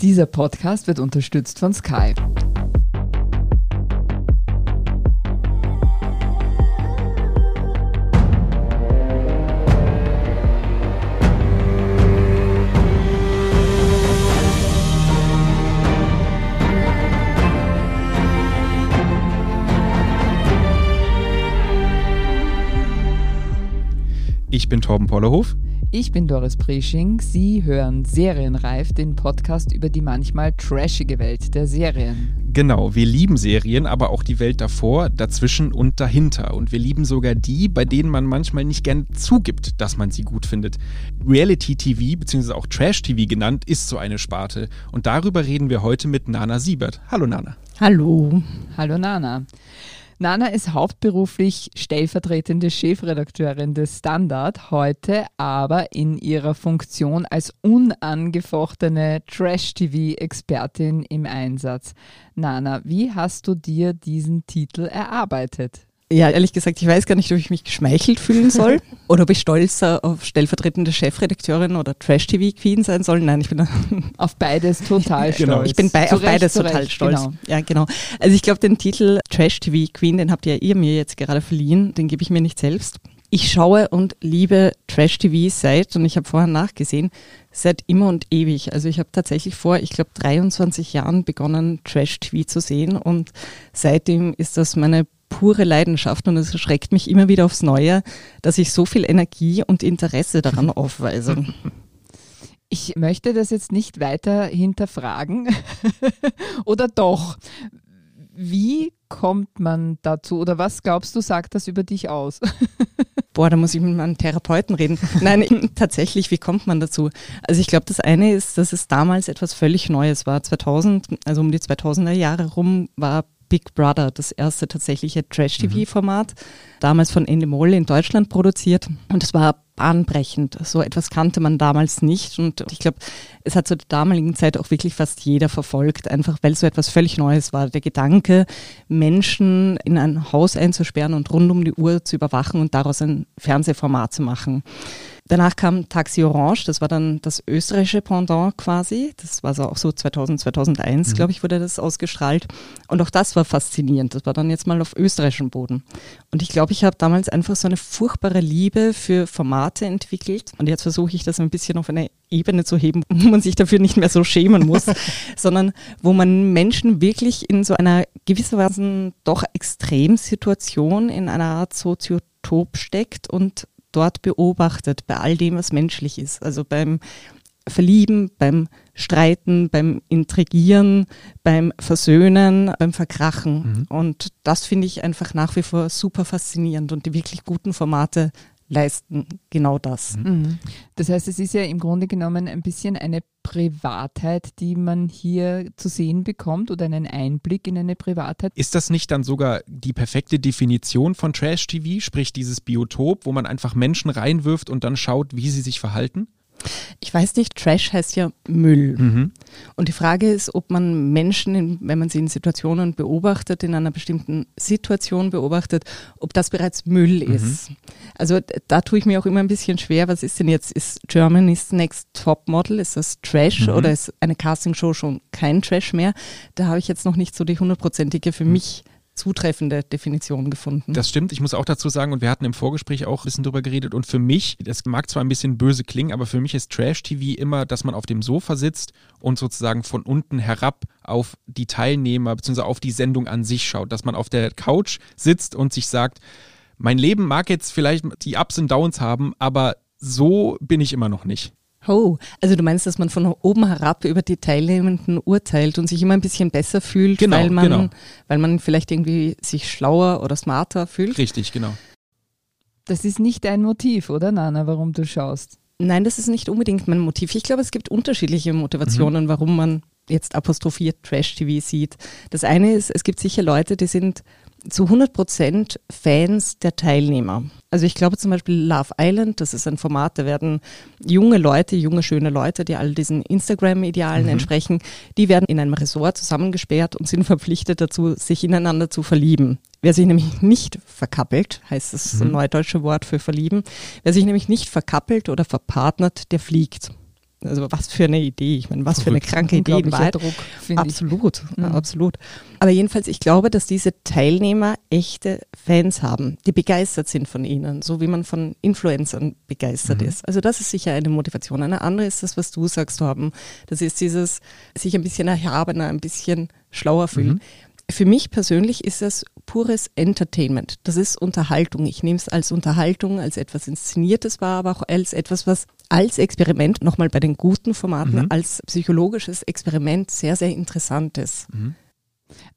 Dieser Podcast wird unterstützt von Sky. Ich bin Torben Pollerhof. Ich bin Doris Presching. Sie hören Serienreif, den Podcast über die manchmal trashige Welt der Serien. Genau, wir lieben Serien, aber auch die Welt davor, dazwischen und dahinter. Und wir lieben sogar die, bei denen man manchmal nicht gern zugibt, dass man sie gut findet. Reality TV, beziehungsweise auch Trash TV genannt, ist so eine Sparte. Und darüber reden wir heute mit Nana Siebert. Hallo Nana. Hallo. Hallo Nana. Nana ist hauptberuflich stellvertretende Chefredakteurin des Standard, heute aber in ihrer Funktion als unangefochtene Trash-TV-Expertin im Einsatz. Nana, wie hast du dir diesen Titel erarbeitet? Ja, ehrlich gesagt, ich weiß gar nicht, ob ich mich geschmeichelt fühlen soll oder ob ich stolz auf stellvertretende Chefredakteurin oder Trash-TV-Queen sein soll. Nein, ich bin auf beides total genau. stolz. Ich bin bei, auf beides total Recht, stolz. Genau. Ja, genau. Also ich glaube, den Titel Trash-TV-Queen, den habt ja ihr mir jetzt gerade verliehen, den gebe ich mir nicht selbst. Ich schaue und liebe Trash-TV seit, und ich habe vorher nachgesehen, seit immer und ewig. Also ich habe tatsächlich vor, ich glaube, 23 Jahren begonnen, Trash-TV zu sehen und seitdem ist das meine pure Leidenschaft und es erschreckt mich immer wieder aufs Neue, dass ich so viel Energie und Interesse daran aufweise. Ich möchte das jetzt nicht weiter hinterfragen. oder doch? Wie kommt man dazu oder was glaubst du, sagt das über dich aus? Boah, da muss ich mit meinem Therapeuten reden. Nein, tatsächlich, wie kommt man dazu? Also ich glaube, das eine ist, dass es damals etwas völlig Neues war. 2000, also um die 2000er Jahre rum, war Big Brother, das erste tatsächliche Trash-TV-Format, mhm. damals von Endemol in Deutschland produziert. Und es war bahnbrechend. So etwas kannte man damals nicht. Und ich glaube, es hat zu der damaligen Zeit auch wirklich fast jeder verfolgt, einfach weil so etwas völlig Neues war. Der Gedanke, Menschen in ein Haus einzusperren und rund um die Uhr zu überwachen und daraus ein Fernsehformat zu machen. Danach kam Taxi Orange, das war dann das österreichische Pendant quasi. Das war so auch so 2000, 2001, mhm. glaube ich, wurde das ausgestrahlt. Und auch das war faszinierend. Das war dann jetzt mal auf österreichischem Boden. Und ich glaube, ich habe damals einfach so eine furchtbare Liebe für Formate entwickelt. Und jetzt versuche ich das ein bisschen auf eine Ebene zu heben, wo man sich dafür nicht mehr so schämen muss, sondern wo man Menschen wirklich in so einer gewissermaßen doch Extremsituation in einer Art Soziotop steckt und dort beobachtet, bei all dem, was menschlich ist. Also beim Verlieben, beim Streiten, beim Intrigieren, beim Versöhnen, beim Verkrachen. Mhm. Und das finde ich einfach nach wie vor super faszinierend. Und die wirklich guten Formate leisten genau das. Mhm. Das heißt, es ist ja im Grunde genommen ein bisschen eine Privatheit, die man hier zu sehen bekommt oder einen Einblick in eine Privatheit. Ist das nicht dann sogar die perfekte Definition von Trash-TV, sprich dieses Biotop, wo man einfach Menschen reinwirft und dann schaut, wie sie sich verhalten? Ich weiß nicht, Trash heißt ja Müll. Mhm. Und die Frage ist, ob man Menschen, wenn man sie in Situationen beobachtet, in einer bestimmten Situation beobachtet, ob das bereits Müll mhm. ist. Also da tue ich mir auch immer ein bisschen schwer, was ist denn jetzt, ist Germany's Next Top Model, ist das Trash mhm. oder ist eine Castingshow schon kein Trash mehr? Da habe ich jetzt noch nicht so die hundertprozentige für mhm. mich zutreffende Definition gefunden. Das stimmt. Ich muss auch dazu sagen, und wir hatten im Vorgespräch auch ein bisschen drüber geredet. Und für mich, das mag zwar ein bisschen böse klingen, aber für mich ist Trash-TV immer, dass man auf dem Sofa sitzt und sozusagen von unten herab auf die Teilnehmer bzw. auf die Sendung an sich schaut. Dass man auf der Couch sitzt und sich sagt, mein Leben mag jetzt vielleicht die Ups und Downs haben, aber so bin ich immer noch nicht. Oh, also du meinst, dass man von oben herab über die Teilnehmenden urteilt und sich immer ein bisschen besser fühlt, genau, weil, man, genau. weil man vielleicht irgendwie sich schlauer oder smarter fühlt? Richtig, genau. Das ist nicht dein Motiv, oder Nana, warum du schaust? Nein, das ist nicht unbedingt mein Motiv. Ich glaube, es gibt unterschiedliche Motivationen, mhm. warum man jetzt apostrophiert Trash-TV sieht. Das eine ist, es gibt sicher Leute, die sind zu 100 Prozent Fans der Teilnehmer. Also ich glaube zum Beispiel Love Island, das ist ein Format, da werden junge Leute, junge, schöne Leute, die all diesen Instagram-Idealen mhm. entsprechen, die werden in einem Resort zusammengesperrt und sind verpflichtet dazu, sich ineinander zu verlieben. Wer sich nämlich nicht verkappelt, heißt das mhm. ein neudeutsche Wort für verlieben, wer sich nämlich nicht verkappelt oder verpartnert, der fliegt. Also was für eine Idee. Ich meine, was für eine kranke Idee in Wahrheit. Druck, absolut, ich. Mhm. absolut. Aber jedenfalls, ich glaube, dass diese Teilnehmer echte Fans haben, die begeistert sind von ihnen, so wie man von Influencern begeistert mhm. ist. Also das ist sicher eine Motivation. Eine andere ist das, was du sagst, haben. Das ist dieses sich ein bisschen erhabener, ein bisschen schlauer fühlen. Mhm. Für mich persönlich ist das pures Entertainment. Das ist Unterhaltung. Ich nehme es als Unterhaltung, als etwas Inszeniertes wahr, aber auch als etwas, was als Experiment, nochmal bei den guten Formaten, mhm. als psychologisches Experiment sehr, sehr interessant ist. Mhm.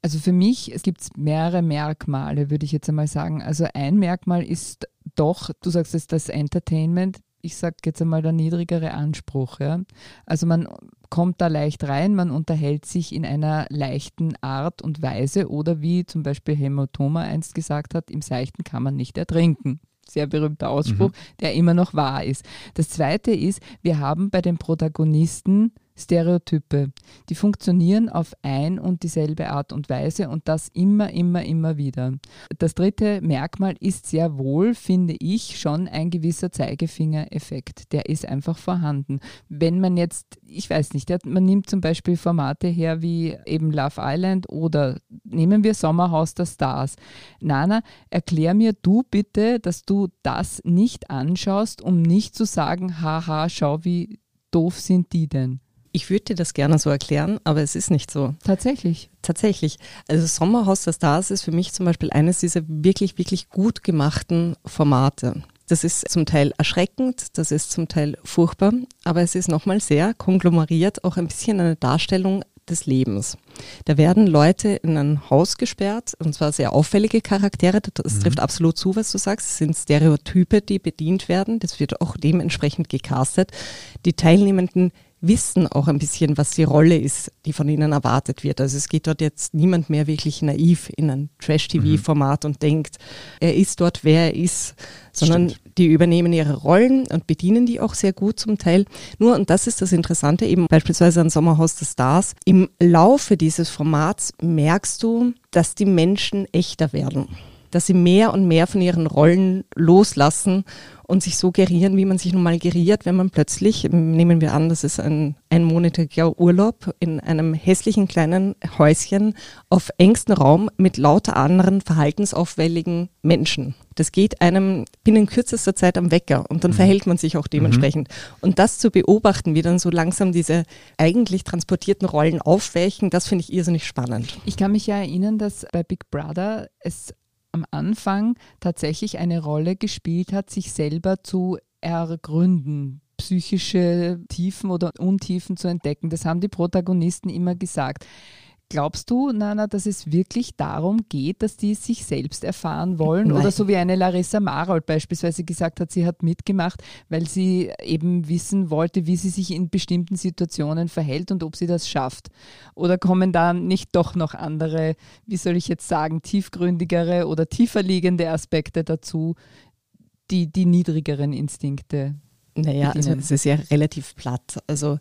Also für mich es gibt mehrere Merkmale, würde ich jetzt einmal sagen. Also ein Merkmal ist doch, du sagst es, das Entertainment. Ich sage jetzt einmal der niedrigere Anspruch. Ja? Also man kommt da leicht rein, man unterhält sich in einer leichten Art und Weise oder wie zum Beispiel Helmut Thoma einst gesagt hat, im Seichten kann man nicht ertrinken. Sehr berühmter Ausspruch, mhm. der immer noch wahr ist. Das Zweite ist, wir haben bei den Protagonisten Stereotype. Die funktionieren auf ein und dieselbe Art und Weise und das immer, immer, immer wieder. Das dritte Merkmal ist sehr wohl, finde ich, schon ein gewisser Zeigefingereffekt. Der ist einfach vorhanden. Wenn man jetzt, ich weiß nicht, man nimmt zum Beispiel Formate her wie eben Love Island oder nehmen wir Sommerhaus der Stars. Nana, erklär mir du bitte, dass du das nicht anschaust, um nicht zu sagen, haha, schau, wie doof sind die denn? Ich würde dir das gerne so erklären, aber es ist nicht so. Tatsächlich. Tatsächlich. Also Sommerhaus der Stars ist für mich zum Beispiel eines dieser wirklich, wirklich gut gemachten Formate. Das ist zum Teil erschreckend, das ist zum Teil furchtbar, aber es ist nochmal sehr konglomeriert, auch ein bisschen eine Darstellung des Lebens. Da werden Leute in ein Haus gesperrt, und zwar sehr auffällige Charaktere. Das mhm. trifft absolut zu, was du sagst. Es sind Stereotype, die bedient werden. Das wird auch dementsprechend gecastet. Die Teilnehmenden wissen auch ein bisschen, was die Rolle ist, die von ihnen erwartet wird. Also es geht dort jetzt niemand mehr wirklich naiv in ein Trash-TV-Format mhm. und denkt, er ist dort, wer er ist, sondern Stimmt. die übernehmen ihre Rollen und bedienen die auch sehr gut zum Teil. Nur, und das ist das Interessante, eben beispielsweise an Sommerhaus der Stars, im Laufe dieses Formats merkst du, dass die Menschen echter werden dass sie mehr und mehr von ihren Rollen loslassen und sich so gerieren, wie man sich nun mal geriert, wenn man plötzlich, nehmen wir an, das ist ein einmonatiger Urlaub in einem hässlichen kleinen Häuschen auf engstem Raum mit lauter anderen verhaltensauffälligen Menschen. Das geht einem binnen kürzester Zeit am Wecker und dann mhm. verhält man sich auch dementsprechend. Mhm. Und das zu beobachten, wie dann so langsam diese eigentlich transportierten Rollen aufweichen, das finde ich irrsinnig spannend. Ich kann mich ja erinnern, dass bei Big Brother es am Anfang tatsächlich eine Rolle gespielt hat, sich selber zu ergründen, psychische Tiefen oder Untiefen zu entdecken. Das haben die Protagonisten immer gesagt. Glaubst du, Nana, dass es wirklich darum geht, dass die sich selbst erfahren wollen? Nein. Oder so wie eine Larissa Marold beispielsweise gesagt hat, sie hat mitgemacht, weil sie eben wissen wollte, wie sie sich in bestimmten Situationen verhält und ob sie das schafft. Oder kommen da nicht doch noch andere, wie soll ich jetzt sagen, tiefgründigere oder tiefer liegende Aspekte dazu, die die niedrigeren Instinkte naja, also es ist ja relativ platt. Also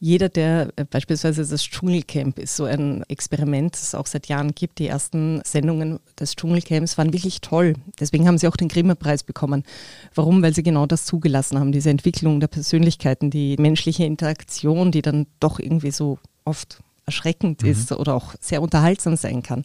jeder, der äh, beispielsweise das Dschungelcamp ist, so ein Experiment, das es auch seit Jahren gibt. Die ersten Sendungen des Dschungelcamps waren wirklich toll. Deswegen haben sie auch den Grimme-Preis bekommen. Warum? Weil sie genau das zugelassen haben, diese Entwicklung der Persönlichkeiten, die menschliche Interaktion, die dann doch irgendwie so oft erschreckend mhm. ist oder auch sehr unterhaltsam sein kann.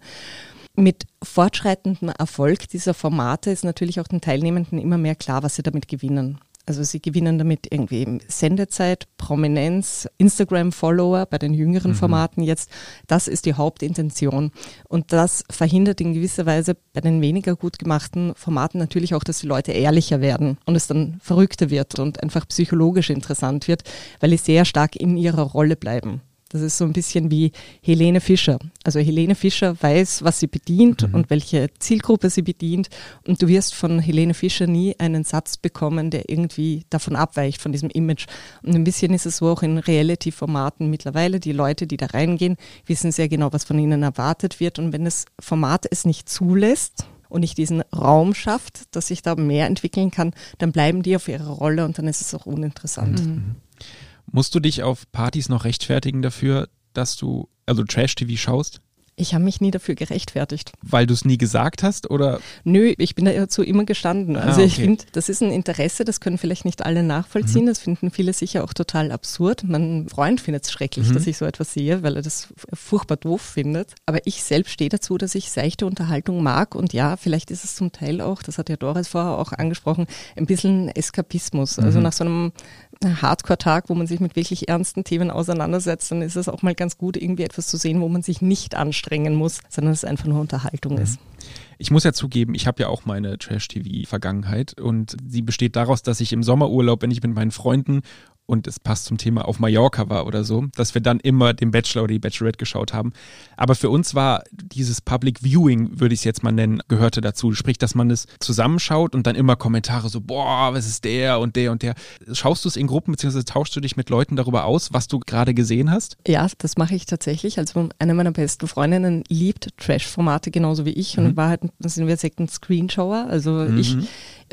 Mit fortschreitendem Erfolg dieser Formate ist natürlich auch den Teilnehmenden immer mehr klar, was sie damit gewinnen. Also sie gewinnen damit irgendwie Sendezeit, Prominenz, Instagram-Follower bei den jüngeren mhm. Formaten jetzt. Das ist die Hauptintention. Und das verhindert in gewisser Weise bei den weniger gut gemachten Formaten natürlich auch, dass die Leute ehrlicher werden und es dann verrückter wird und einfach psychologisch interessant wird, weil sie sehr stark in ihrer Rolle bleiben. Das ist so ein bisschen wie Helene Fischer. Also Helene Fischer weiß, was sie bedient mhm. und welche Zielgruppe sie bedient. Und du wirst von Helene Fischer nie einen Satz bekommen, der irgendwie davon abweicht, von diesem Image. Und ein bisschen ist es so auch in Reality-Formaten mittlerweile. Die Leute, die da reingehen, wissen sehr genau, was von ihnen erwartet wird. Und wenn das Format es nicht zulässt, und nicht diesen Raum schafft, dass sich da mehr entwickeln kann, dann bleiben die auf ihrer Rolle und dann ist es auch uninteressant. Mhm. Musst du dich auf Partys noch rechtfertigen dafür, dass du also Trash-TV schaust? Ich habe mich nie dafür gerechtfertigt. Weil du es nie gesagt hast oder? Nö, ich bin dazu immer gestanden. Ah, also ah, okay. ich finde, das ist ein Interesse, das können vielleicht nicht alle nachvollziehen. Mhm. Das finden viele sicher auch total absurd. Mein Freund findet es schrecklich, mhm. dass ich so etwas sehe, weil er das furchtbar doof findet. Aber ich selbst stehe dazu, dass ich seichte Unterhaltung mag. Und ja, vielleicht ist es zum Teil auch, das hat ja Doris vorher auch angesprochen, ein bisschen Eskapismus. Also mhm. Also nach so einem Hardcore-Tag, wo man sich mit wirklich ernsten Themen auseinandersetzt, dann ist es auch mal ganz gut, irgendwie etwas zu sehen, wo man sich nicht anstrengen muss, sondern es einfach nur Unterhaltung mhm. ist. Ich muss ja zugeben, ich habe ja auch meine Trash-TV-Vergangenheit und sie besteht daraus, dass ich im Sommerurlaub, wenn ich mit meinen Freunden und es passt zum Thema auf Mallorca war oder so, dass wir dann immer den Bachelor oder die Bachelorette geschaut haben. Aber für uns war dieses Public Viewing, würde ich es jetzt mal nennen, gehörte dazu. Sprich, dass man es zusammenschaut und dann immer Kommentare so, boah, was ist der und der und der. Schaust du es in Gruppen beziehungsweise tauschst du dich mit Leuten darüber aus, was du gerade gesehen hast? Ja, das mache ich tatsächlich. Also eine meiner besten Freundinnen liebt Trash-Formate genauso wie ich mhm. und war halt, sind wir Second Screenshower. Also mhm. ich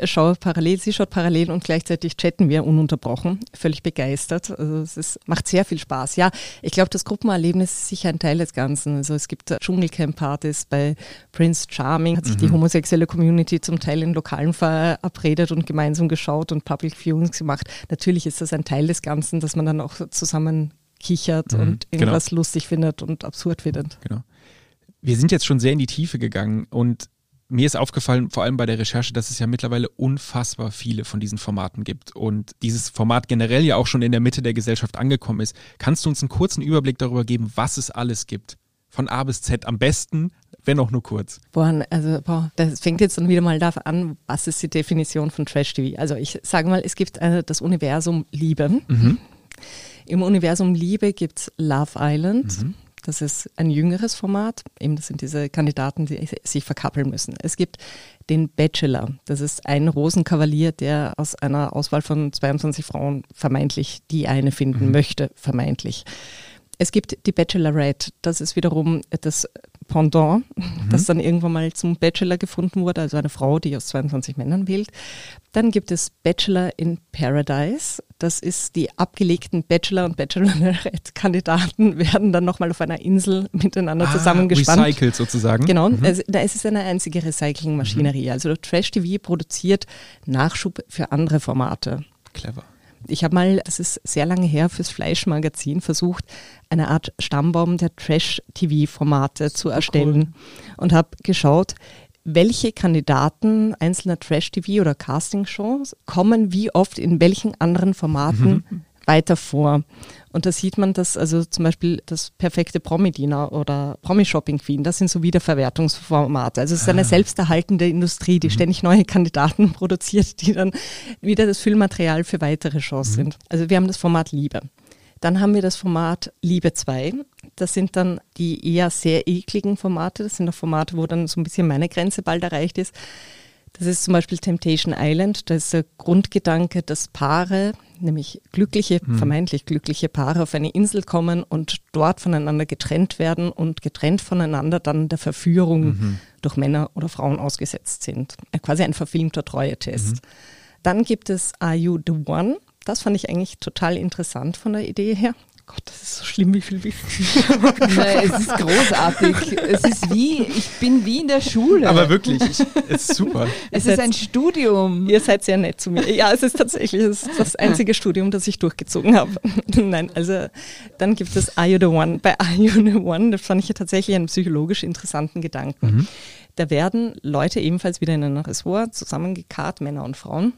schaue parallel, sie schaut parallel und gleichzeitig chatten wir ununterbrochen. Völlig begeistert. Also es ist, macht sehr viel Spaß. Ja, ich glaube, das Gruppenerlebnis ist sicher ein Teil des Ganzen. Also es gibt Dschungelcamp-Partys bei Prince Charming, hat sich mhm. die homosexuelle Community zum Teil in Lokalen verabredet und gemeinsam geschaut und Public Viewings gemacht. Natürlich ist das ein Teil des Ganzen, dass man dann auch zusammen kichert mhm, und genau. irgendwas genau. lustig findet und absurd findet. Genau. Wir sind jetzt schon sehr in die Tiefe gegangen und mir ist aufgefallen, vor allem bei der Recherche, dass es ja mittlerweile unfassbar viele von diesen Formaten gibt und dieses Format generell ja auch schon in der Mitte der Gesellschaft angekommen ist. Kannst du uns einen kurzen Überblick darüber geben, was es alles gibt? Von A bis Z am besten, wenn auch nur kurz. Boah, also boah, das fängt jetzt dann wieder mal darauf an, was ist die Definition von Trash TV? Also ich sage mal, es gibt äh, das Universum Liebe. Mhm. Im Universum Liebe gibt es Love Island. Mhm. Das ist ein jüngeres Format. Eben, das sind diese Kandidaten, die sich verkappeln müssen. Es gibt den Bachelor. Das ist ein Rosenkavalier, der aus einer Auswahl von 22 Frauen vermeintlich die eine finden mhm. möchte, vermeintlich. Es gibt die Bachelorette. Das ist wiederum das Pendant, mhm. das dann irgendwann mal zum Bachelor gefunden wurde, also eine Frau, die aus 22 Männern wählt. Dann gibt es Bachelor in Paradise. Das ist die abgelegten Bachelor- und Bachelorette-Kandidaten werden dann nochmal auf einer Insel miteinander ah, zusammengespannt. Recycelt sozusagen. Genau, mhm. also, da ist es eine einzige Recyclingmaschinerie. Mhm. Also Trash TV produziert Nachschub für andere Formate. Clever. Ich habe mal, das ist sehr lange her, fürs Fleischmagazin versucht, eine Art Stammbaum der Trash-TV-Formate zu erstellen cool. und habe geschaut, welche Kandidaten einzelner Trash-TV oder Casting-Shows kommen wie oft in welchen anderen Formaten mhm weiter vor. Und da sieht man, dass also zum Beispiel das perfekte Promi-Dinner oder Promi-Shopping-Queen, das sind so Wiederverwertungsformate. Also es ist eine ah. selbsterhaltende Industrie, die mhm. ständig neue Kandidaten produziert, die dann wieder das Füllmaterial für weitere Shows mhm. sind. Also wir haben das Format Liebe. Dann haben wir das Format Liebe 2. Das sind dann die eher sehr ekligen Formate. Das sind auch Formate, wo dann so ein bisschen meine Grenze bald erreicht ist. Das ist zum Beispiel Temptation Island. Da ist der Grundgedanke, dass Paare nämlich glückliche, hm. vermeintlich glückliche Paare auf eine Insel kommen und dort voneinander getrennt werden und getrennt voneinander dann der Verführung mhm. durch Männer oder Frauen ausgesetzt sind. Quasi ein verfilmter Treue-Test. Mhm. Dann gibt es Are You the One? Das fand ich eigentlich total interessant von der Idee her. Gott, das ist so schlimm, wie viel Wissen. Nein, es ist großartig. Es ist wie, ich bin wie in der Schule. Aber wirklich, ich, es ist super. Es ist ein Studium. Ihr seid sehr nett zu mir. Ja, es ist tatsächlich es ist das einzige Studium, das ich durchgezogen habe. Nein, also dann gibt es Are You the One? Bei Are You the One, das fand ich ja tatsächlich einen psychologisch interessanten Gedanken. Mhm. Da werden Leute ebenfalls wieder in einem Ressort zusammengekarrt, Männer und Frauen.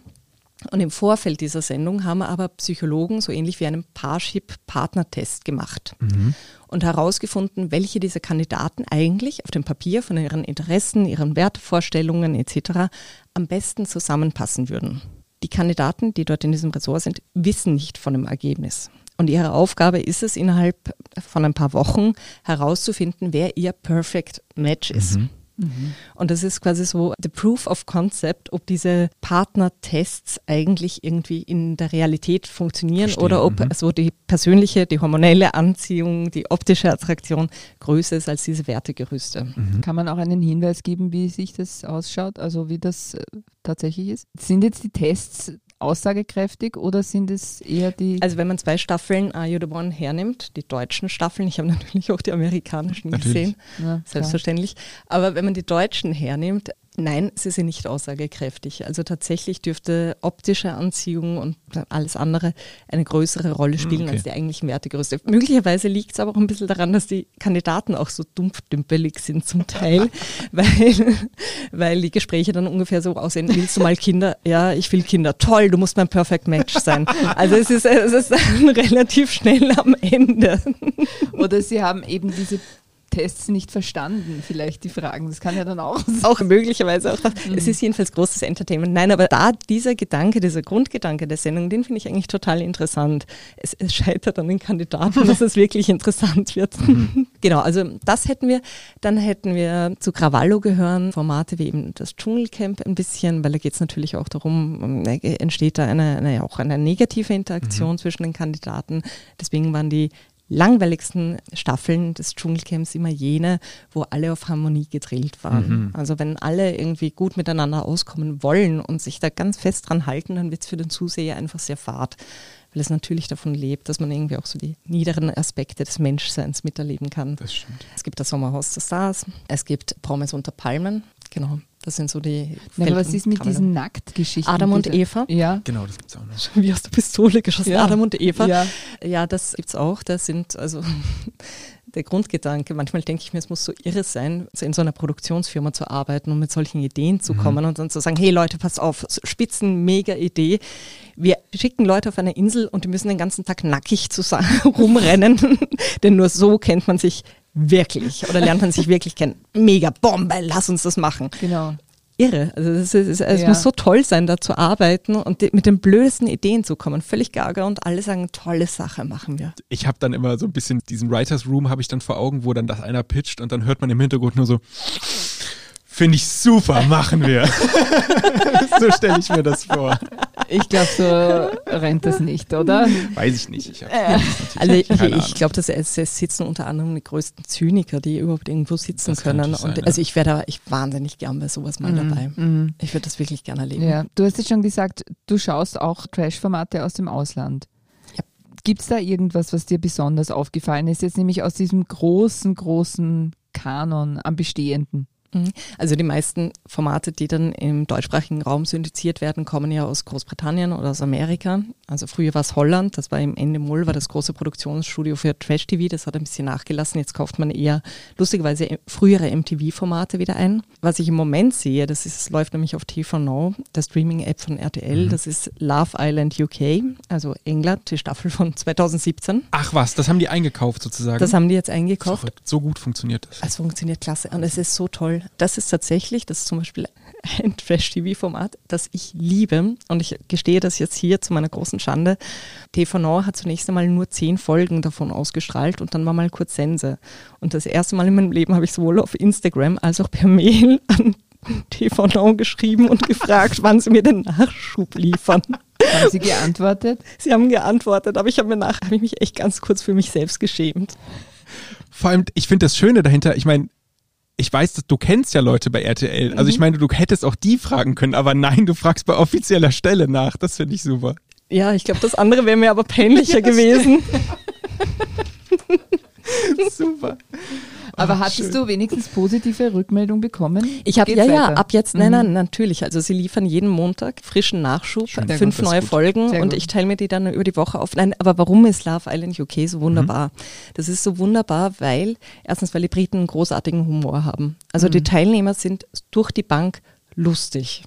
Und im Vorfeld dieser Sendung haben aber Psychologen so ähnlich wie einen Parship-Partnertest gemacht mhm. und herausgefunden, welche dieser Kandidaten eigentlich auf dem Papier von ihren Interessen, ihren Wertevorstellungen etc. am besten zusammenpassen würden. Die Kandidaten, die dort in diesem Ressort sind, wissen nicht von dem Ergebnis. Und ihre Aufgabe ist es, innerhalb von ein paar Wochen herauszufinden, wer ihr Perfect Match ist. Mhm. Mhm. Und das ist quasi so the proof of concept, ob diese Partnertests eigentlich irgendwie in der Realität funktionieren Verstehen. oder ob mhm. so die persönliche, die hormonelle Anziehung, die optische Attraktion größer ist als diese Wertegerüste. Mhm. Kann man auch einen Hinweis geben, wie sich das ausschaut, also wie das äh, tatsächlich ist? Sind jetzt die Tests aussagekräftig oder sind es eher die. Also wenn man zwei Staffeln Are You the One hernimmt, die deutschen Staffeln, ich habe natürlich auch die amerikanischen Natürlich. gesehen, Ja, selbstverständlich. Aber wenn man die deutschen hernimmt, nein, sie sind nicht aussagekräftig. Also tatsächlich dürfte optische Anziehung und alles andere eine größere Rolle spielen okay. als die eigentlichen Wertegerüste. Möglicherweise liegt es aber auch ein bisschen daran, dass die Kandidaten auch so dumpfdümpelig sind zum Teil, weil, weil die Gespräche dann ungefähr so aussehen, willst du mal Kinder? Ja, ich will Kinder. Toll, du musst mein Perfect Match sein. Also es ist, es ist dann relativ schnell am Ende. Oder sie haben eben diese Tests nicht verstanden, vielleicht die Fragen. Das kann ja dann auch sein. auch möglicherweise auch. Das. Es ist jedenfalls großes Entertainment. Nein, aber da dieser Gedanke, dieser Grundgedanke der Sendung, den finde ich eigentlich total interessant. Es, es scheitert an den Kandidaten, dass es wirklich interessant wird. genau, also das hätten wir. Dann hätten wir zu Cravallo gehören Formate wie eben das Dschungelcamp ein bisschen, weil da geht es natürlich auch darum, äh, entsteht da eine, eine auch eine negative Interaktion zwischen den Kandidaten. Deswegen waren die langweiligsten Staffeln des Dschungelcamps immer jene, wo alle auf Harmonie gedrillt waren. Also wenn alle irgendwie gut miteinander auskommen wollen und sich da ganz fest dran halten, dann wird es für den Zuseher einfach sehr fad. Weil es natürlich davon lebt, dass man irgendwie auch so die niederen Aspekte des Menschseins miterleben kann. Das stimmt. Es gibt das Sommerhaus der Stars, es gibt Promis unter Palmen, genau. Das sind so die. Na, aber was ist mit diesen Nacktgeschichten? Adam und diese- Eva? Ja. Genau, das gibt's auch noch. Wie aus der Pistole geschossen. Ja. Adam und Eva. Ja. Ja, das gibt's auch. Das sind also der Grundgedanke. Manchmal denke ich mir, es muss so irre sein, in so einer Produktionsfirma zu arbeiten und mit solchen Ideen zu kommen und dann zu sagen, hey Leute, passt auf, Spitzen, mega Idee. Wir schicken Leute auf eine Insel und die müssen den ganzen Tag nackig zusammen rumrennen, denn nur so kennt man sich wirklich oder lernt man sich wirklich kennen. Mega Bombe, lass uns das machen Genau. irre. Also es, ist, es Ja. muss so toll sein, da zu arbeiten und die, mit den blödesten Ideen zu kommen. Völlig gaga und alle sagen, tolle Sache machen wir. Ich habe dann immer so ein bisschen diesen Writers Room habe ich dann vor Augen, wo dann das einer pitcht und dann hört man im Hintergrund nur so Finde ich super, machen wir. so stelle ich mir das vor. Ich glaube, so rennt das nicht, oder? Weiß ich nicht. Ich hab, Also ich, ich glaube, dass es, es sitzen unter anderem die größten Zyniker, die überhaupt irgendwo sitzen Das können. sein, und ja. also ich wäre da ich wahnsinnig gern bei sowas mal dabei. Mhm. Ich würde das wirklich gerne erleben. Ja, du hast jetzt schon gesagt, du schaust auch Trash-Formate aus dem Ausland. Ja. Gibt es da irgendwas, was dir besonders aufgefallen ist? Jetzt nämlich aus diesem großen, großen Kanon am Bestehenden. Mhm. Also die meisten Formate, die dann im deutschsprachigen Raum syndiziert werden, kommen ja aus Großbritannien oder aus Amerika. Also früher war es Holland, das war im Ende Mull, war das große Produktionsstudio für Trash-TV, das hat ein bisschen nachgelassen. Jetzt kauft man eher lustigerweise frühere MTV-Formate wieder ein. Was ich im Moment sehe, das ist, es läuft nämlich auf TV Now, der Streaming-App von RTL, das ist Love Island UK, also England, die Staffel von 2017. Ach was, das haben die eingekauft sozusagen. Das haben die jetzt eingekauft. Verrückt. So gut funktioniert das. Es funktioniert klasse und es ist so toll. Das ist tatsächlich, das ist zum Beispiel ein Trash-TV-Format, das ich liebe und ich gestehe das jetzt hier zu meiner großen Schande. TV Now hat zunächst einmal nur zehn Folgen davon ausgestrahlt und dann war mal kurz Sense. Und das erste Mal in meinem Leben habe ich sowohl auf Instagram als auch per Mail an TV Now geschrieben und gefragt, wann sie mir den Nachschub liefern. Haben sie geantwortet? Sie haben geantwortet, aber ich habe mir nach, habe ich mich echt ganz kurz für mich selbst geschämt. Vor allem, ich finde das Schöne dahinter, ich meine, ich weiß, dass du kennst ja Leute bei RTL. Also ich meine, du hättest auch die fragen können, aber nein, du fragst bei offizieller Stelle nach. Das finde ich super. Ja, ich glaube, das andere wäre mir aber peinlicher gewesen. super. Aber Ach, hattest schön. du wenigstens positive Rückmeldung bekommen? Ich habe ja, ja, ab jetzt, nein, Mhm. nein, natürlich. Also sie liefern jeden Montag frischen Nachschub, Sehr fünf gut, neue. Folgen Sehr und gut. ich teile mir die dann über die Woche auf. Nein, aber warum ist Love Island UK so wunderbar? Das ist so wunderbar, weil, erstens, weil die Briten einen großartigen Humor haben. Also die Teilnehmer sind durch die Bank lustig.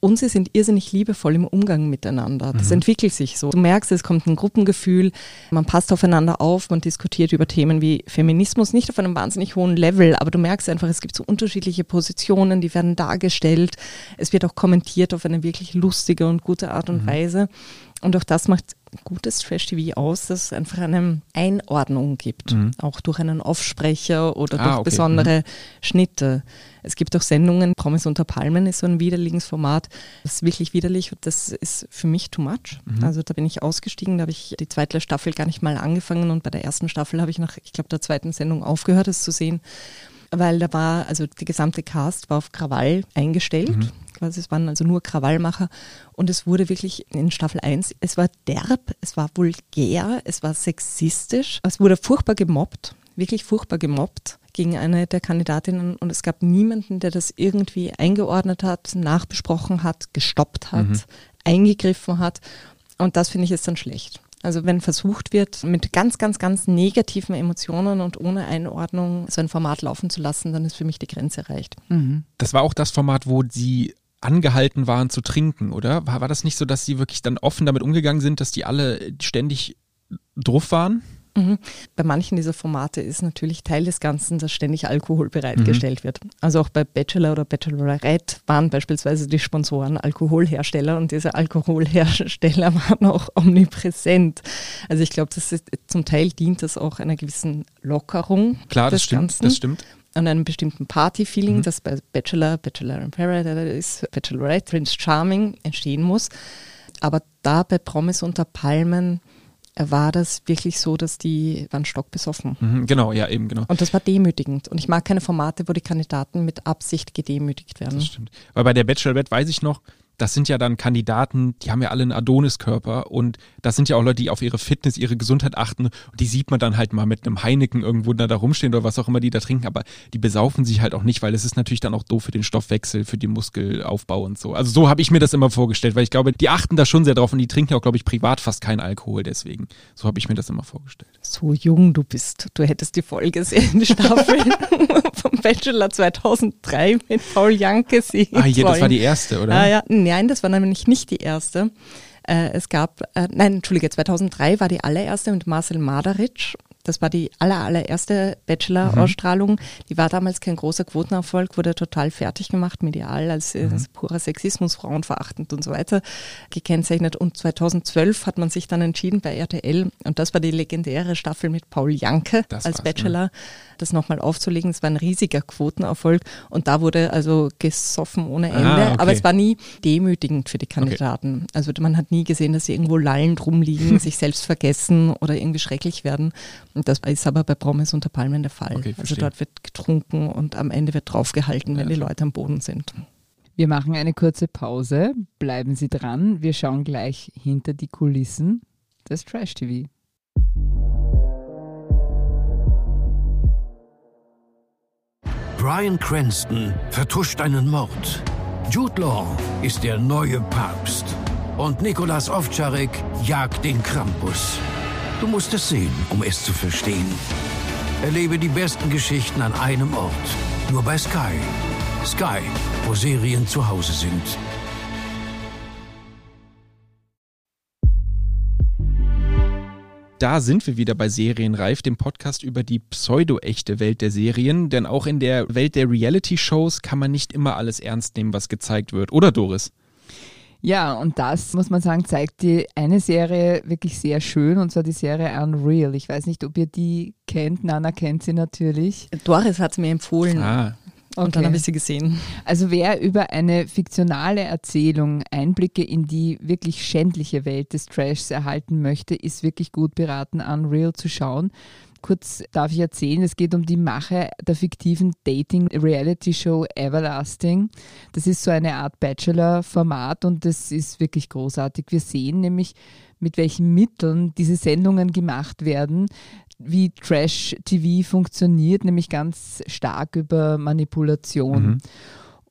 Und sie sind irrsinnig liebevoll im Umgang miteinander. Das entwickelt sich so. Du merkst, es kommt ein Gruppengefühl, man passt aufeinander auf, man diskutiert über Themen wie Feminismus, nicht auf einem wahnsinnig hohen Level, aber du merkst einfach, es gibt so unterschiedliche Positionen, die werden dargestellt. Es wird auch kommentiert auf eine wirklich lustige und gute Art und Weise. Und auch das macht gutes Trash-TV aus, dass es einfach eine Einordnung gibt, auch durch einen Offsprecher oder Ah, durch okay. besondere Schnitte. Es gibt auch Sendungen, Promis unter Palmen ist so ein widerliches Format, das ist wirklich widerlich und das ist für mich too much. Also da bin ich ausgestiegen, da habe ich die zweite Staffel gar nicht mal angefangen und bei der ersten Staffel habe ich nach, ich glaube, der zweiten Sendung aufgehört, es zu sehen. weil da war, also die gesamte Cast war auf Krawall eingestellt. Mhm. Quasi, es waren also nur Krawallmacher und es wurde wirklich in Staffel 1, es war derb, es war vulgär, es war sexistisch, es wurde furchtbar gemobbt, wirklich furchtbar gemobbt gegen eine der Kandidatinnen und es gab niemanden, der das irgendwie eingeordnet hat, nachbesprochen hat, gestoppt hat, mhm. eingegriffen hat und das finde ich ist dann schlecht. Also wenn versucht wird, mit ganz, ganz, ganz negativen Emotionen und ohne Einordnung so ein Format laufen zu lassen, dann ist für mich die Grenze erreicht. Mhm. Das war auch das Format, wo sie angehalten waren zu trinken, oder? War, war das nicht so, dass sie wirklich dann offen damit umgegangen sind, dass die alle ständig drauf waren? Mhm. Bei manchen dieser Formate ist natürlich Teil des Ganzen, dass ständig Alkohol bereitgestellt mhm. wird. Also auch bei Bachelor oder Bachelorette waren beispielsweise die Sponsoren Alkoholhersteller und diese Alkoholhersteller waren auch omnipräsent. Also ich glaube, zum Teil dient das auch einer gewissen Lockerung. Klar, das stimmt, Ganzen. das stimmt an einem bestimmten Party-Feeling, mhm. das bei Bachelor, Bachelor in Paradise, Bachelorette, Prince Charming entstehen muss. Aber da bei Promise unter Palmen war das wirklich so, dass die waren stockbesoffen. Mhm, genau, ja, eben, genau. Und das war demütigend. Und ich mag keine Formate, wo die Kandidaten mit Absicht gedemütigt werden. Das stimmt. Weil bei der Bachelorette weiß ich noch, das sind ja dann Kandidaten, die haben ja alle einen Adoniskörper und das sind ja auch Leute, die auf ihre Fitness, ihre Gesundheit achten und die sieht man dann halt mal mit einem Heineken irgendwo da, rumstehen oder was auch immer die da trinken, aber die besaufen sich halt auch nicht, weil es ist natürlich dann auch doof für den Stoffwechsel, für den Muskelaufbau und so. Also so habe ich mir das immer vorgestellt, weil ich glaube, die achten da schon sehr drauf und die trinken auch, glaube ich, privat fast keinen Alkohol deswegen. So habe ich mir das immer vorgestellt. So jung du bist. Du hättest die Folge sehen, die Staffel vom Bachelor 2003 mit Paul Janke sehen Ah, ja, das war die erste, oder? Ah, ja, Nein, das war nämlich nicht die erste. Äh, es gab, äh, nein, Entschuldige, 2003 war die allererste mit Marcel Madaric das war die aller, allererste Bachelor-Ausstrahlung. Mhm. Die war damals kein großer Quotenerfolg, wurde total fertig gemacht, medial, als, mhm. als purer Sexismus, frauenverachtend und so weiter gekennzeichnet. Und 2012 hat man sich dann entschieden bei RTL, und das war die legendäre Staffel mit Paul Janke das als Bachelor, ne? Das nochmal aufzulegen. Es war ein riesiger Quotenerfolg und da wurde also gesoffen ohne Ende. Ah, okay. Aber es war nie demütigend für die Kandidaten. Okay. Also man hat nie gesehen, dass sie irgendwo lallend rumliegen, sich selbst vergessen oder irgendwie schrecklich werden. Und das ist aber bei Promis unter Palmen der Fall. Okay, also dort wird getrunken und am Ende wird draufgehalten, wenn ja. die Leute am Boden sind. Wir machen eine kurze Pause. Bleiben Sie dran. Wir schauen gleich hinter die Kulissen des Trash TV. Brian Cranston vertuscht einen Mord. Jude Law ist der neue Papst. Und Nikolas Ovtcharek jagt den Krampus. Du musst es sehen, um es zu verstehen. Erlebe die besten Geschichten an einem Ort. Nur bei Sky. Sky, wo Serien zu Hause sind. Da sind wir wieder bei Serienreif, dem Podcast über die pseudo-echte Welt der Serien. Denn auch in der Welt der Reality-Shows kann man nicht immer alles ernst nehmen, was gezeigt wird. Oder Doris? Ja, und das, muss man sagen, zeigt die eine Serie wirklich sehr schön, und zwar die Serie Unreal. Ich weiß nicht, ob ihr die kennt. Nana kennt sie natürlich. Doris hat es mir empfohlen. Ah. Und okay. dann habe ich sie gesehen. Also wer über eine fiktionale Erzählung Einblicke in die wirklich schändliche Welt des Trashs erhalten möchte, ist wirklich gut beraten, Unreal zu schauen. Kurz darf ich erzählen, es geht um die Mache der fiktiven Dating-Reality-Show Everlasting. Das ist so eine Art Bachelor-Format und das ist wirklich großartig. Wir sehen nämlich, mit welchen Mitteln diese Sendungen gemacht werden, wie Trash-TV funktioniert, nämlich ganz stark über Manipulation. Mhm.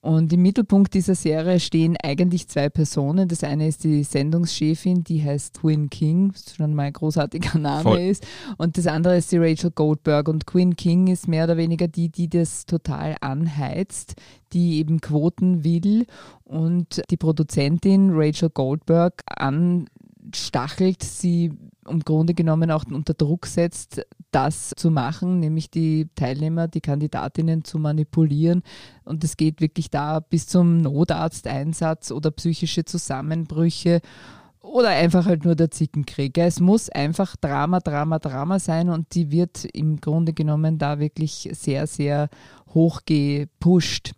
Und im Mittelpunkt dieser Serie stehen eigentlich zwei Personen. Das eine ist die Sendungschefin, die heißt Quinn King, was schon mal ein großartiger Name Voll. ist. Und das andere ist die Rachel Goldberg. Und Quinn King ist mehr oder weniger die, die das total anheizt, die eben Quoten will und die Produzentin Rachel Goldberg anstachelt, sie im Grunde genommen auch unter Druck setzt, das zu machen, nämlich die Teilnehmer, die Kandidatinnen zu manipulieren. Und es geht wirklich da bis zum Notarzteinsatz oder psychische Zusammenbrüche oder einfach halt nur der Zickenkrieg. Es muss einfach Drama, Drama, Drama sein und die wird im Grunde genommen da wirklich sehr, sehr hoch gepusht.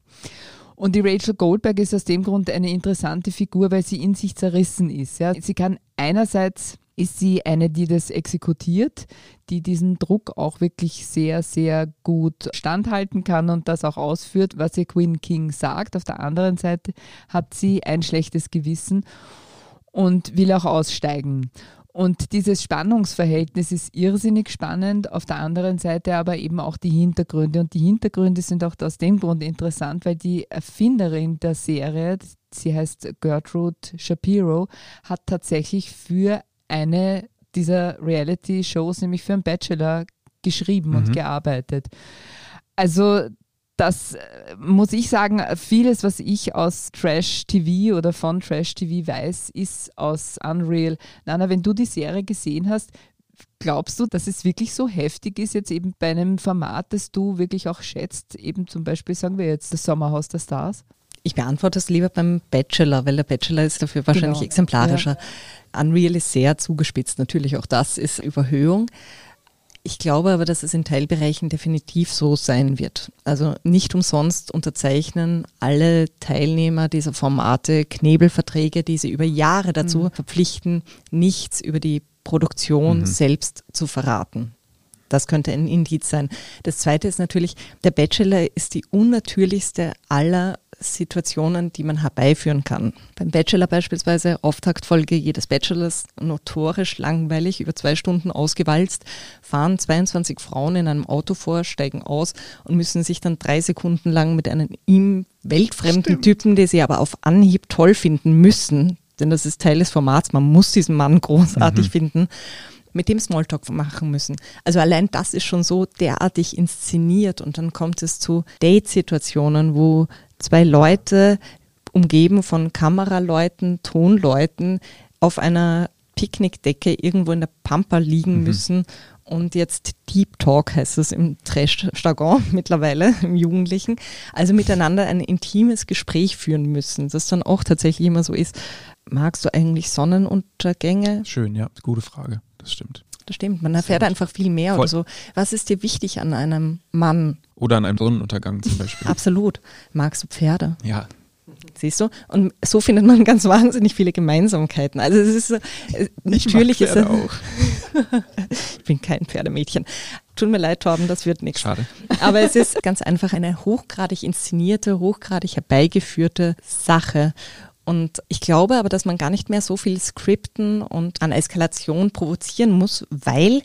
Und die Rachel Goldberg ist aus dem Grund eine interessante Figur, weil sie in sich zerrissen ist. Ja. Sie kann einerseits ist sie eine, die das exekutiert, die diesen Druck auch wirklich sehr, sehr gut standhalten kann und das auch ausführt, was ihr Queen King sagt. Auf der anderen Seite hat sie ein schlechtes Gewissen und will auch aussteigen. Und dieses Spannungsverhältnis ist irrsinnig spannend, auf der anderen Seite aber eben auch die Hintergründe. Und die Hintergründe sind auch aus dem Grund interessant, weil die Erfinderin der Serie, sie heißt Gertrude Shapiro, hat tatsächlich für eine dieser Reality-Shows, nämlich für einen Bachelor, geschrieben mhm. und gearbeitet. Also das äh, muss ich sagen, vieles, was ich aus Trash TV oder von Trash TV weiß, ist aus Unreal. Nana, wenn du die Serie gesehen hast, glaubst du, dass es wirklich so heftig ist, jetzt eben bei einem Format, das du wirklich auch schätzt, eben zum Beispiel, sagen wir jetzt, das Sommerhaus der Stars? Ich beantworte es lieber beim Bachelor, weil der Bachelor ist dafür wahrscheinlich genau. exemplarischer. Ja. Unreal ist sehr zugespitzt, natürlich auch das ist Überhöhung. Ich glaube aber, dass es in Teilbereichen definitiv so sein wird. Also nicht umsonst unterzeichnen alle Teilnehmer dieser Formate Knebelverträge, die sie über Jahre dazu mhm. verpflichten, nichts über die Produktion mhm. selbst zu verraten. Das könnte ein Indiz sein. Das zweite ist natürlich, der Bachelor ist die unnatürlichste aller Situationen, die man herbeiführen kann. Beim Bachelor beispielsweise, Auftaktfolge jedes Bachelors, notorisch langweilig, über zwei Stunden ausgewalzt, fahren 22 Frauen in einem Auto vor, steigen aus und müssen sich dann drei Sekunden lang mit einem ihm weltfremden Stimmt. Typen, den sie aber auf Anhieb toll finden müssen, denn das ist Teil des Formats, man muss diesen Mann großartig mhm. finden, mit dem Smalltalk machen müssen. Also allein das ist schon so derartig inszeniert und dann kommt es zu Date-Situationen, wo zwei Leute umgeben von Kameraleuten, Tonleuten auf einer Picknickdecke irgendwo in der Pampa liegen mhm. müssen und jetzt Deep Talk heißt es im Trash-Jargon mittlerweile, im Jugendlichen. Also miteinander ein intimes Gespräch führen müssen, das dann auch tatsächlich immer so ist. Magst du eigentlich Sonnenuntergänge? Schön, ja, gute Frage, das stimmt. Das stimmt, man erfährt einfach viel mehr Voll. oder so. Was ist dir wichtig an einem Mann? Oder an einem Sonnenuntergang zum Beispiel. Absolut. Magst du Pferde? Ja. Siehst du? Und so findet man ganz wahnsinnig viele Gemeinsamkeiten. Also es ist so, äh, natürlich ist es. auch. ich bin kein Pferdemädchen. Tut mir leid, Torben, das wird nichts. Schade. Aber es ist ganz einfach eine hochgradig inszenierte, hochgradig herbeigeführte Sache. Und ich glaube aber, dass man gar nicht mehr so viel skripten und an Eskalation provozieren muss, weil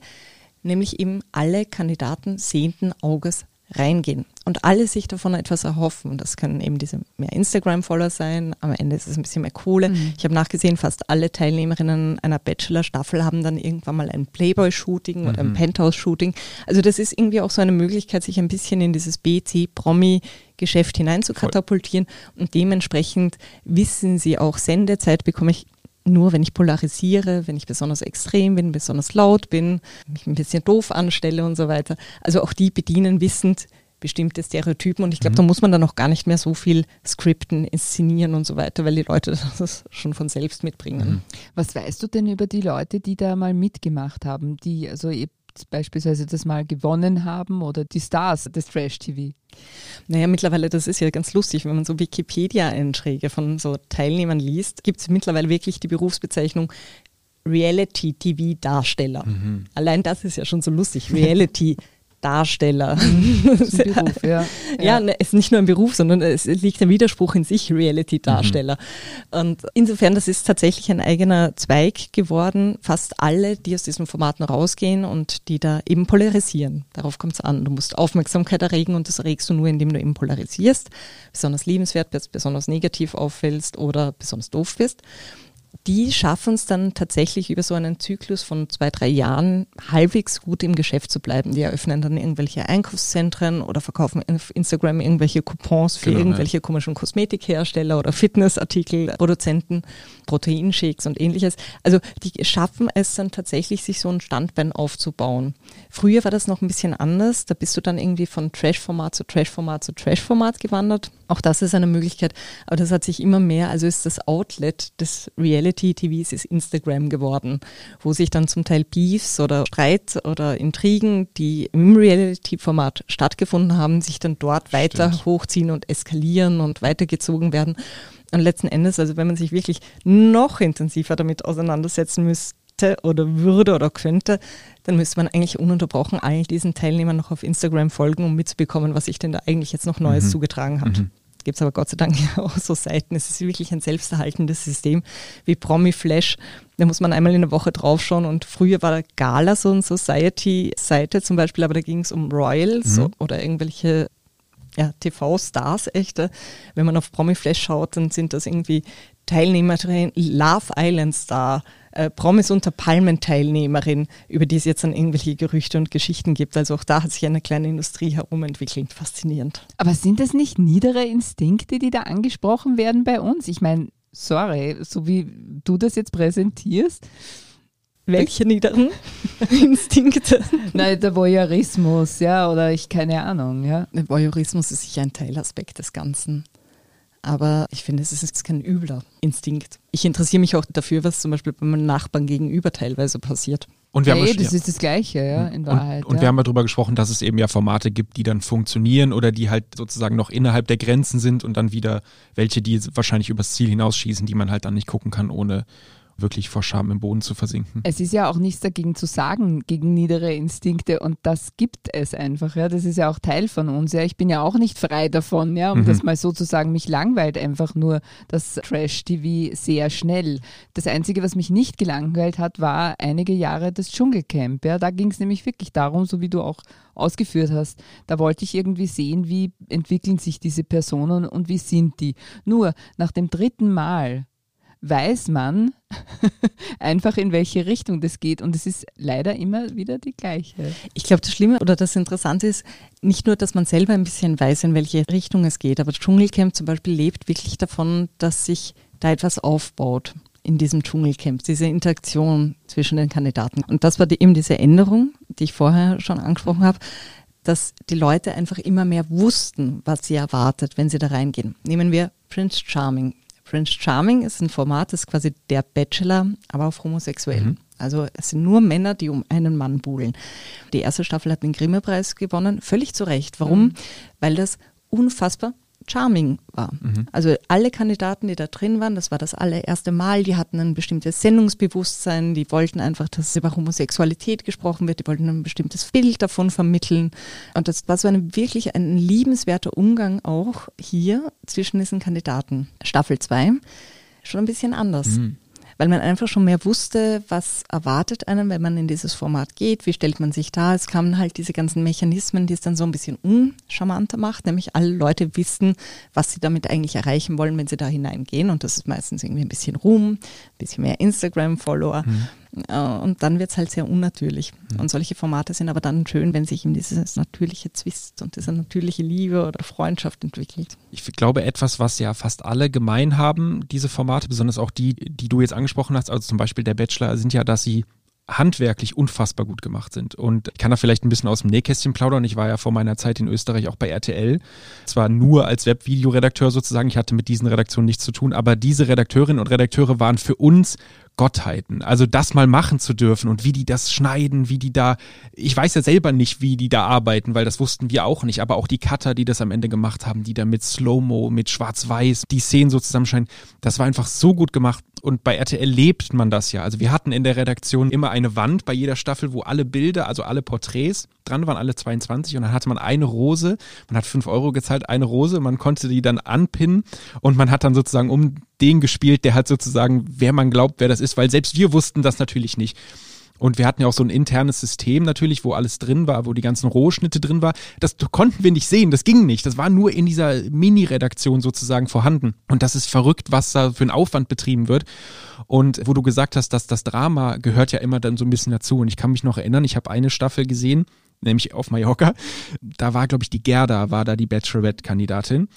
nämlich eben alle Kandidaten sehenden Auges reingehen und alle sich davon etwas erhoffen. Das können eben diese mehr Instagram-Follower sein. Am Ende ist es ein bisschen mehr Kohle. Mhm. Ich habe nachgesehen, fast alle Teilnehmerinnen einer Bachelor-Staffel haben dann irgendwann mal ein Playboy-Shooting mhm. oder ein mhm. Penthouse-Shooting. Also das ist irgendwie auch so eine Möglichkeit, sich ein bisschen in dieses BC-Promi-Geschäft hineinzukatapultieren. Und dementsprechend wissen sie auch, Sendezeit bekomme ich nur wenn ich polarisiere, wenn ich besonders extrem bin, besonders laut bin, mich ein bisschen doof anstelle und so weiter. Also auch die bedienen wissend bestimmte Stereotypen und ich glaube, mhm. da muss man dann auch gar nicht mehr so viel skripten, inszenieren und so weiter, weil die Leute das schon von selbst mitbringen. Mhm. Was weißt du denn über die Leute, die da mal mitgemacht haben, die also beispielsweise das mal gewonnen haben oder die Stars des Trash-TV? Naja, mittlerweile, das ist ja ganz lustig, wenn man so Wikipedia-Einträge von so Teilnehmern liest, gibt es mittlerweile wirklich die Berufsbezeichnung Reality-TV-Darsteller. Mhm. Allein das ist ja schon so lustig. Reality Darsteller. Beruf, ja. ja, ja ne, es ist nicht nur ein Beruf, sondern es liegt ein Widerspruch in sich, Reality-Darsteller. Mhm. Und insofern, das ist tatsächlich ein eigener Zweig geworden. Fast alle, die aus diesen Formaten rausgehen und die da eben polarisieren. Darauf kommt es an. Du musst Aufmerksamkeit erregen und das erregst du nur, indem du eben polarisierst, besonders liebenswert bist, besonders negativ auffällst oder besonders doof bist die schaffen es dann tatsächlich über so einen Zyklus von zwei, drei Jahren halbwegs gut im Geschäft zu bleiben. Die eröffnen dann irgendwelche Einkaufszentren oder verkaufen auf Instagram irgendwelche Coupons für genau, irgendwelche ja. komischen Kosmetikhersteller oder Fitnessartikelproduzenten, Proteinshakes und ähnliches. Also die schaffen es dann tatsächlich, sich so ein Standbein aufzubauen. Früher war das noch ein bisschen anders. Da bist du dann irgendwie von Trash-Format zu Trash-Format zu Trash-Format gewandert. Auch das ist eine Möglichkeit. Aber das hat sich immer mehr, also ist das Outlet des Reality Reality-TVs ist Instagram geworden, wo sich dann zum Teil Beefs oder Streit oder Intrigen, die im Reality-Format stattgefunden haben, sich dann dort Stimmt. weiter hochziehen und eskalieren und weitergezogen werden. Und letzten Endes, also wenn man sich wirklich noch intensiver damit auseinandersetzen muss, hätte oder würde oder könnte, dann müsste man eigentlich ununterbrochen all diesen Teilnehmern noch auf Instagram folgen, um mitzubekommen, was sich denn da eigentlich jetzt noch Neues mhm. zugetragen hat. Mhm. Gibt es aber Gott sei Dank auch so Seiten. Es ist wirklich ein selbsterhaltendes System wie Promi Flash. Da muss man einmal in der Woche draufschauen und früher war Gala so eine Society-Seite zum Beispiel, aber da ging es um Royals mhm. oder irgendwelche ja, TV-Stars echte. Wenn man auf Promi Flash schaut, dann sind das irgendwie Teilnehmer drin, Love Island Star, äh, Promis unter Palmen Teilnehmerin, über die es jetzt dann irgendwelche Gerüchte und Geschichten gibt. Also auch da hat sich eine kleine Industrie herumentwickelt. Faszinierend. Aber sind das nicht niedere Instinkte, die da angesprochen werden bei uns? Ich meine, sorry, so wie du das jetzt präsentierst, welche niederen Instinkte? Nein, der Voyeurismus, ja, oder ich keine Ahnung, ja. Der Voyeurismus ist sicher ein Teilaspekt des Ganzen. Aber ich finde, es ist kein übler Instinkt. Ich interessiere mich auch dafür, was zum Beispiel bei meinen Nachbarn gegenüber teilweise passiert. Und wir hey, haben, das ja. ist das Gleiche, ja, in Wahrheit. Und, und ja. wir haben ja darüber gesprochen, dass es eben ja Formate gibt, die dann funktionieren oder die halt sozusagen noch innerhalb der Grenzen sind und dann wieder welche, die wahrscheinlich übers Ziel hinausschießen, die man halt dann nicht gucken kann, ohne wirklich vor Scham im Boden zu versinken. Es ist ja auch nichts dagegen zu sagen, gegen niedere Instinkte und das gibt es einfach. Ja. Das ist ja auch Teil von uns. Ja. Ich bin ja auch nicht frei davon, ja, um mhm. das mal so zu sagen. Mich langweilt einfach nur das Trash-TV sehr schnell. Das Einzige, was mich nicht gelangweilt hat, war einige Jahre das Dschungelcamp. Ja. Da ging es nämlich wirklich darum, so wie du auch ausgeführt hast. Da wollte ich irgendwie sehen, wie entwickeln sich diese Personen und wie sind die. Nur nach dem dritten Mal weiß man einfach, in welche Richtung das geht. Und es ist leider immer wieder die gleiche. Ich glaube, das Schlimme oder das Interessante ist nicht nur, dass man selber ein bisschen weiß, in welche Richtung es geht, aber Dschungelcamp zum Beispiel lebt wirklich davon, dass sich da etwas aufbaut in diesem Dschungelcamp, diese Interaktion zwischen den Kandidaten. Und das war die, eben diese Änderung, die ich vorher schon angesprochen habe, dass die Leute einfach immer mehr wussten, was sie erwartet, wenn sie da reingehen. Nehmen wir Prince Charming Prince Charming ist ein Format, das ist quasi der Bachelor, aber auf homosexuell. Mhm. Also es sind nur Männer, die um einen Mann buhlen. Die erste Staffel hat den Grimme-Preis gewonnen, völlig zu Recht. Warum? Mhm. Weil das unfassbar charming war. Mhm. Also alle Kandidaten, die da drin waren, das war das allererste Mal, die hatten ein bestimmtes Sendungsbewusstsein, die wollten einfach, dass über Homosexualität gesprochen wird, die wollten ein bestimmtes Bild davon vermitteln. Und das war so ein wirklich ein liebenswerter Umgang auch hier zwischen diesen Kandidaten. Staffel 2 schon ein bisschen anders. Mhm weil man einfach schon mehr wusste, was erwartet einen, wenn man in dieses Format geht, wie stellt man sich da. Es kamen halt diese ganzen Mechanismen, die es dann so ein bisschen uncharmanter macht, nämlich alle Leute wissen, was sie damit eigentlich erreichen wollen, wenn sie da hineingehen und das ist meistens irgendwie ein bisschen Ruhm, ein bisschen mehr Instagram-Follower. Mhm. Äh, und dann wird es halt sehr unnatürlich. Mhm. Und solche Formate sind aber dann schön, wenn sich eben dieses natürliche Zwist und diese natürliche Liebe oder Freundschaft entwickelt. Ich glaube, etwas, was ja fast alle gemein haben, diese Formate, besonders auch die, die du jetzt angesprochen hast, also zum Beispiel der Bachelor, sind ja, dass sie handwerklich unfassbar gut gemacht sind. Und ich kann da vielleicht ein bisschen aus dem Nähkästchen plaudern. Ich war ja vor meiner Zeit in Österreich auch bei RTL. Zwar nur als Webvideoredakteur sozusagen, ich hatte mit diesen Redaktionen nichts zu tun, aber diese Redakteurinnen und Redakteure waren für uns Gottheiten. Also das mal machen zu dürfen und wie die das schneiden, wie die da, ich weiß ja selber nicht, wie die da arbeiten, weil das wussten wir auch nicht, aber auch die Cutter, die das am Ende gemacht haben, die da mit Slow-Mo, mit Schwarz-Weiß, die Szenen so zusammenscheinen, das war einfach so gut gemacht und bei RTL lebt man das ja. Also wir hatten in der Redaktion immer eine Wand bei jeder Staffel, wo alle Bilder, also alle Porträts dran waren, alle 22 und dann hatte man eine Rose, man hat fünf Euro gezahlt, eine Rose, man konnte die dann anpinnen und man hat dann sozusagen um den gespielt, der halt sozusagen, wer man glaubt, wer das ist, weil selbst wir wussten das natürlich nicht. Und wir hatten ja auch so ein internes System natürlich, wo alles drin war, wo die ganzen Rohschnitte drin war. Das konnten wir nicht sehen, das ging nicht. Das war nur in dieser Mini-Redaktion sozusagen vorhanden. Und das ist verrückt, was da für ein Aufwand betrieben wird. Und wo du gesagt hast, dass das Drama gehört ja immer dann so ein bisschen dazu. Und ich kann mich noch erinnern, ich habe eine Staffel gesehen, nämlich auf Mallorca. Da war, glaube ich, die Gerda, war da die Bachelorette-Kandidatin.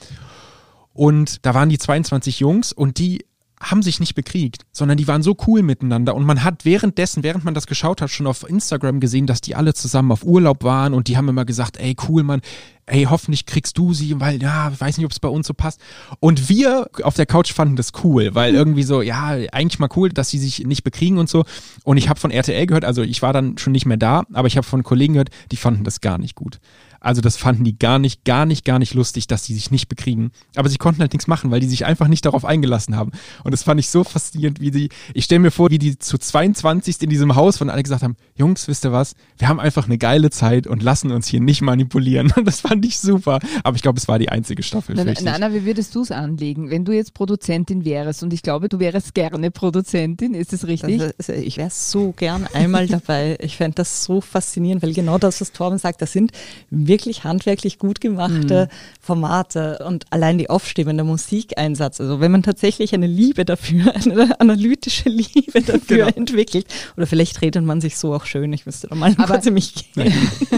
Und da waren die 22 Jungs und die haben sich nicht bekriegt, sondern die waren so cool miteinander und man hat währenddessen, während man das geschaut hat, schon auf Instagram gesehen, dass die alle zusammen auf Urlaub waren und die haben immer gesagt, ey cool, Mann, hey, hoffentlich kriegst du sie, weil ja, ich weiß nicht, ob es bei uns so passt. Und wir auf der Couch fanden das cool, weil irgendwie so, ja, eigentlich mal cool, dass sie sich nicht bekriegen und so. Und ich habe von RTL gehört, also ich war dann schon nicht mehr da, aber ich habe von Kollegen gehört, die fanden das gar nicht gut. Also das fanden die gar nicht, gar nicht, gar nicht lustig, dass sie sich nicht bekriegen. Aber sie konnten halt nichts machen, weil die sich einfach nicht darauf eingelassen haben. Und das fand ich so faszinierend, wie die, ich stelle mir vor, wie die zu 22 in diesem Haus von alle gesagt haben, Jungs, wisst ihr was, wir haben einfach eine geile Zeit und lassen uns hier nicht manipulieren. Und das fand ich super. Aber ich glaube, es war die einzige Staffel. Na, Nana, wie würdest du es anlegen, wenn du jetzt Produzentin wärst? Und ich glaube, du wärst gerne Produzentin, ist das richtig? Also, ich wäre so gern einmal dabei. Ich fände das so faszinierend, weil genau das, was Torben sagt, das sind wirklich handwerklich gut gemachte mhm. Formate und allein die Aufstimme, der Musikeinsatz. Also wenn man tatsächlich eine Liebe dafür, eine analytische Liebe dafür genau. entwickelt, oder vielleicht redet man sich so auch schön, ich müsste da mal Aber, kurz in mich gehen.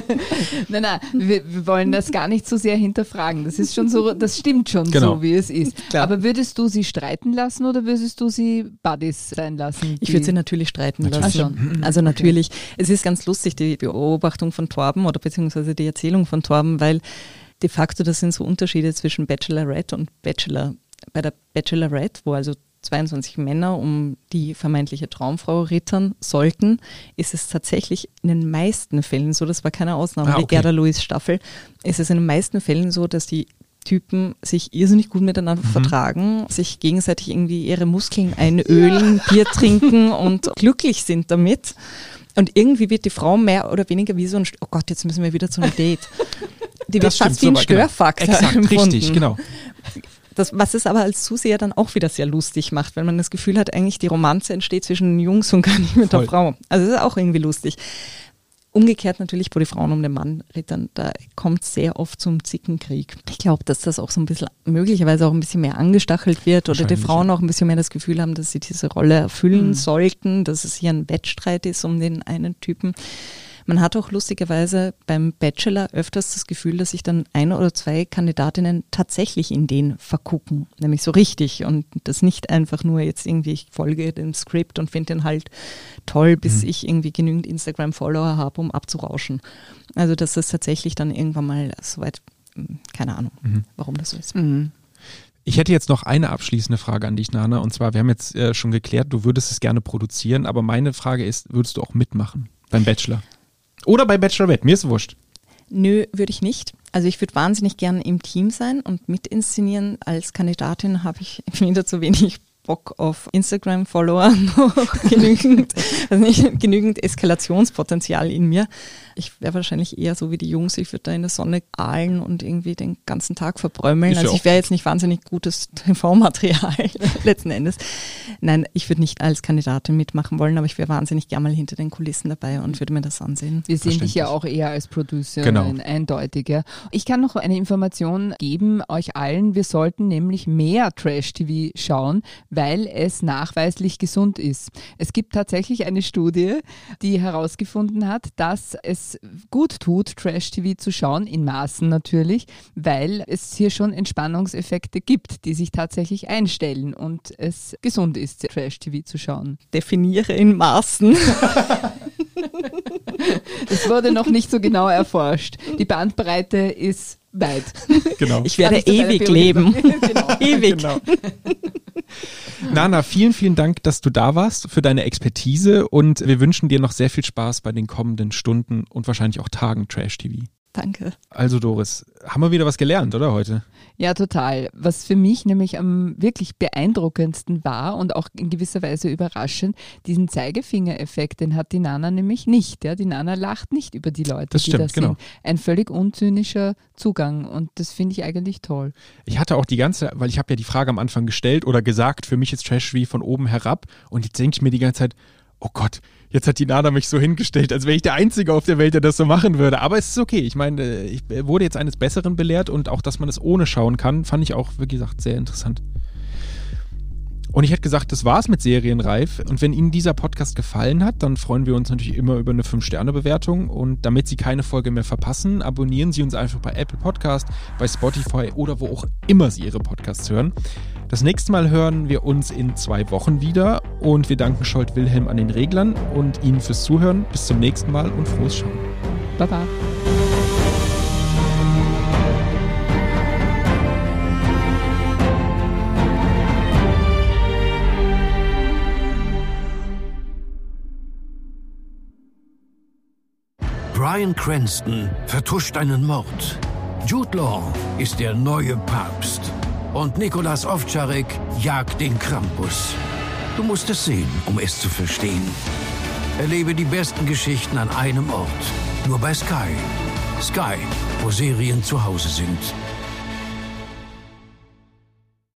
nein, nein, wir, wir, wollen das gar nicht so sehr hinterfragen. Das ist schon so, das stimmt schon genau. so, wie es ist. Klar. Aber würdest du sie streiten lassen oder würdest du sie Buddies sein lassen? Ich würde sie natürlich streiten natürlich. lassen. Also natürlich, okay. es ist ganz lustig, die Beobachtung von Torben oder beziehungsweise die Erzählung von Torben weil de facto das sind so Unterschiede zwischen Bachelorette und Bachelor. Bei der Bachelorette, wo also 22 Männer um die vermeintliche Traumfrau rittern sollten, ist es tatsächlich in den meisten Fällen so, das war keine Ausnahme, ah, okay. die Gerda Lewis Staffel, ist es in den meisten Fällen so, dass die Typen sich irrsinnig gut miteinander mhm. vertragen, sich gegenseitig irgendwie ihre Muskeln einölen, Bier trinken und glücklich sind damit. Und irgendwie wird die Frau mehr oder weniger wie so ein, oh Gott, jetzt müssen wir wieder zu einem Date. Die wird fast wie ein genau. Störfaktor genau. Exakt, richtig, genau. Das, was es aber als Zuseher dann auch wieder sehr lustig macht, wenn man das Gefühl hat, eigentlich die Romanze entsteht zwischen Jungs und gar nicht mit Voll. der Frau. Also das ist auch irgendwie lustig. Umgekehrt natürlich, wo die Frauen um den Mann rittern, da kommt sehr oft zum Zickenkrieg. Ich glaube, dass das auch so ein bisschen, möglicherweise auch ein bisschen mehr angestachelt wird oder die Frauen auch ein bisschen mehr das Gefühl haben, dass sie diese Rolle erfüllen mhm. sollten, dass es hier ein Wettstreit ist um den einen Typen. Man hat auch lustigerweise beim Bachelor öfters das Gefühl, dass sich dann ein oder zwei Kandidatinnen tatsächlich in den vergucken, nämlich so richtig und das nicht einfach nur jetzt irgendwie, ich folge dem Skript und finde den halt toll, bis mhm. ich irgendwie genügend Instagram-Follower habe, um abzurauschen. Also dass das tatsächlich dann irgendwann mal soweit, hm, keine Ahnung, mhm. warum das so ist. Mhm. Ich hätte jetzt noch eine abschließende Frage an dich, Nana. Und zwar, wir haben jetzt äh, schon geklärt, du würdest es gerne produzieren, aber meine Frage ist, würdest du auch mitmachen beim Bachelor? Oder bei Bachelorette, mir ist wurscht. Nö, würde ich nicht. Also ich würde wahnsinnig gerne im Team sein und mit inszenieren. Als Kandidatin habe ich wieder zu wenig Bock auf Instagram-Follower noch genügend, also nicht, genügend Eskalationspotenzial in mir. Ich wäre wahrscheinlich eher so wie die Jungs, ich würde da in der Sonne ahlen und irgendwie den ganzen Tag verbrömmeln. Also ich wäre jetzt nicht wahnsinnig gutes TV-Material letzten Endes. Nein, ich würde nicht als Kandidatin mitmachen wollen, aber ich wäre wahnsinnig gerne mal hinter den Kulissen dabei und würde mir das ansehen. Wir sehen dich ja auch eher als Producer, genau. eindeutig. Ich kann noch eine Information geben euch allen. Wir sollten nämlich mehr Trash-TV schauen, weil es nachweislich gesund ist. Es gibt tatsächlich eine Studie, die herausgefunden hat, dass es gut tut, Trash-TV zu schauen, in Maßen natürlich, weil es hier schon Entspannungseffekte gibt, die sich tatsächlich einstellen und es gesund ist, Trash-TV zu schauen. Definiere in Maßen. Es wurde noch nicht so genau erforscht. Die Bandbreite ist weit. Genau. Ich werde ewig leben. genau. Ewig. Genau. Nana, vielen, vielen Dank, dass du da warst für deine Expertise und wir wünschen dir noch sehr viel Spaß bei den kommenden Stunden und wahrscheinlich auch Tagen Trash TV. Danke. Also Doris, haben wir wieder was gelernt, oder heute? Ja, total. Was für mich nämlich am wirklich beeindruckendsten war und auch in gewisser Weise überraschend, diesen Zeigefingereffekt, den hat die Nana nämlich nicht. Ja? Die Nana lacht nicht über die Leute, das die stimmt, da genau. sind. Ein völlig unzynischer Zugang und das finde ich eigentlich toll. Ich hatte auch die ganze, weil ich habe ja die Frage am Anfang gestellt oder gesagt, für mich ist Trash wie von oben herab und jetzt denke ich mir die ganze Zeit, oh Gott, jetzt hat die Nana mich so hingestellt, als wäre ich der Einzige auf der Welt, der das so machen würde. Aber es ist okay. Ich meine, ich wurde jetzt eines Besseren belehrt und auch, dass man es ohne schauen kann, fand ich auch, wie gesagt, sehr interessant. Und ich hätte gesagt, das war's mit Serienreif. Und wenn Ihnen dieser Podcast gefallen hat, dann freuen wir uns natürlich immer über eine 5-Sterne-Bewertung. Und damit Sie keine Folge mehr verpassen, abonnieren Sie uns einfach bei Apple Podcast, bei Spotify oder wo auch immer Sie Ihre Podcasts hören. Das nächste Mal hören wir uns in zwei Wochen wieder und wir danken Scholt Wilhelm an den Reglern und Ihnen fürs Zuhören. Bis zum nächsten Mal und frohes Schauen. Baba. Brian Cranston vertuscht einen Mord. Jude Law ist der neue Papst. Und Nikolas Ovtcharek jagt den Krampus. Du musst es sehen, um es zu verstehen. Erlebe die besten Geschichten an einem Ort. Nur bei Sky. Sky, wo Serien zu Hause sind.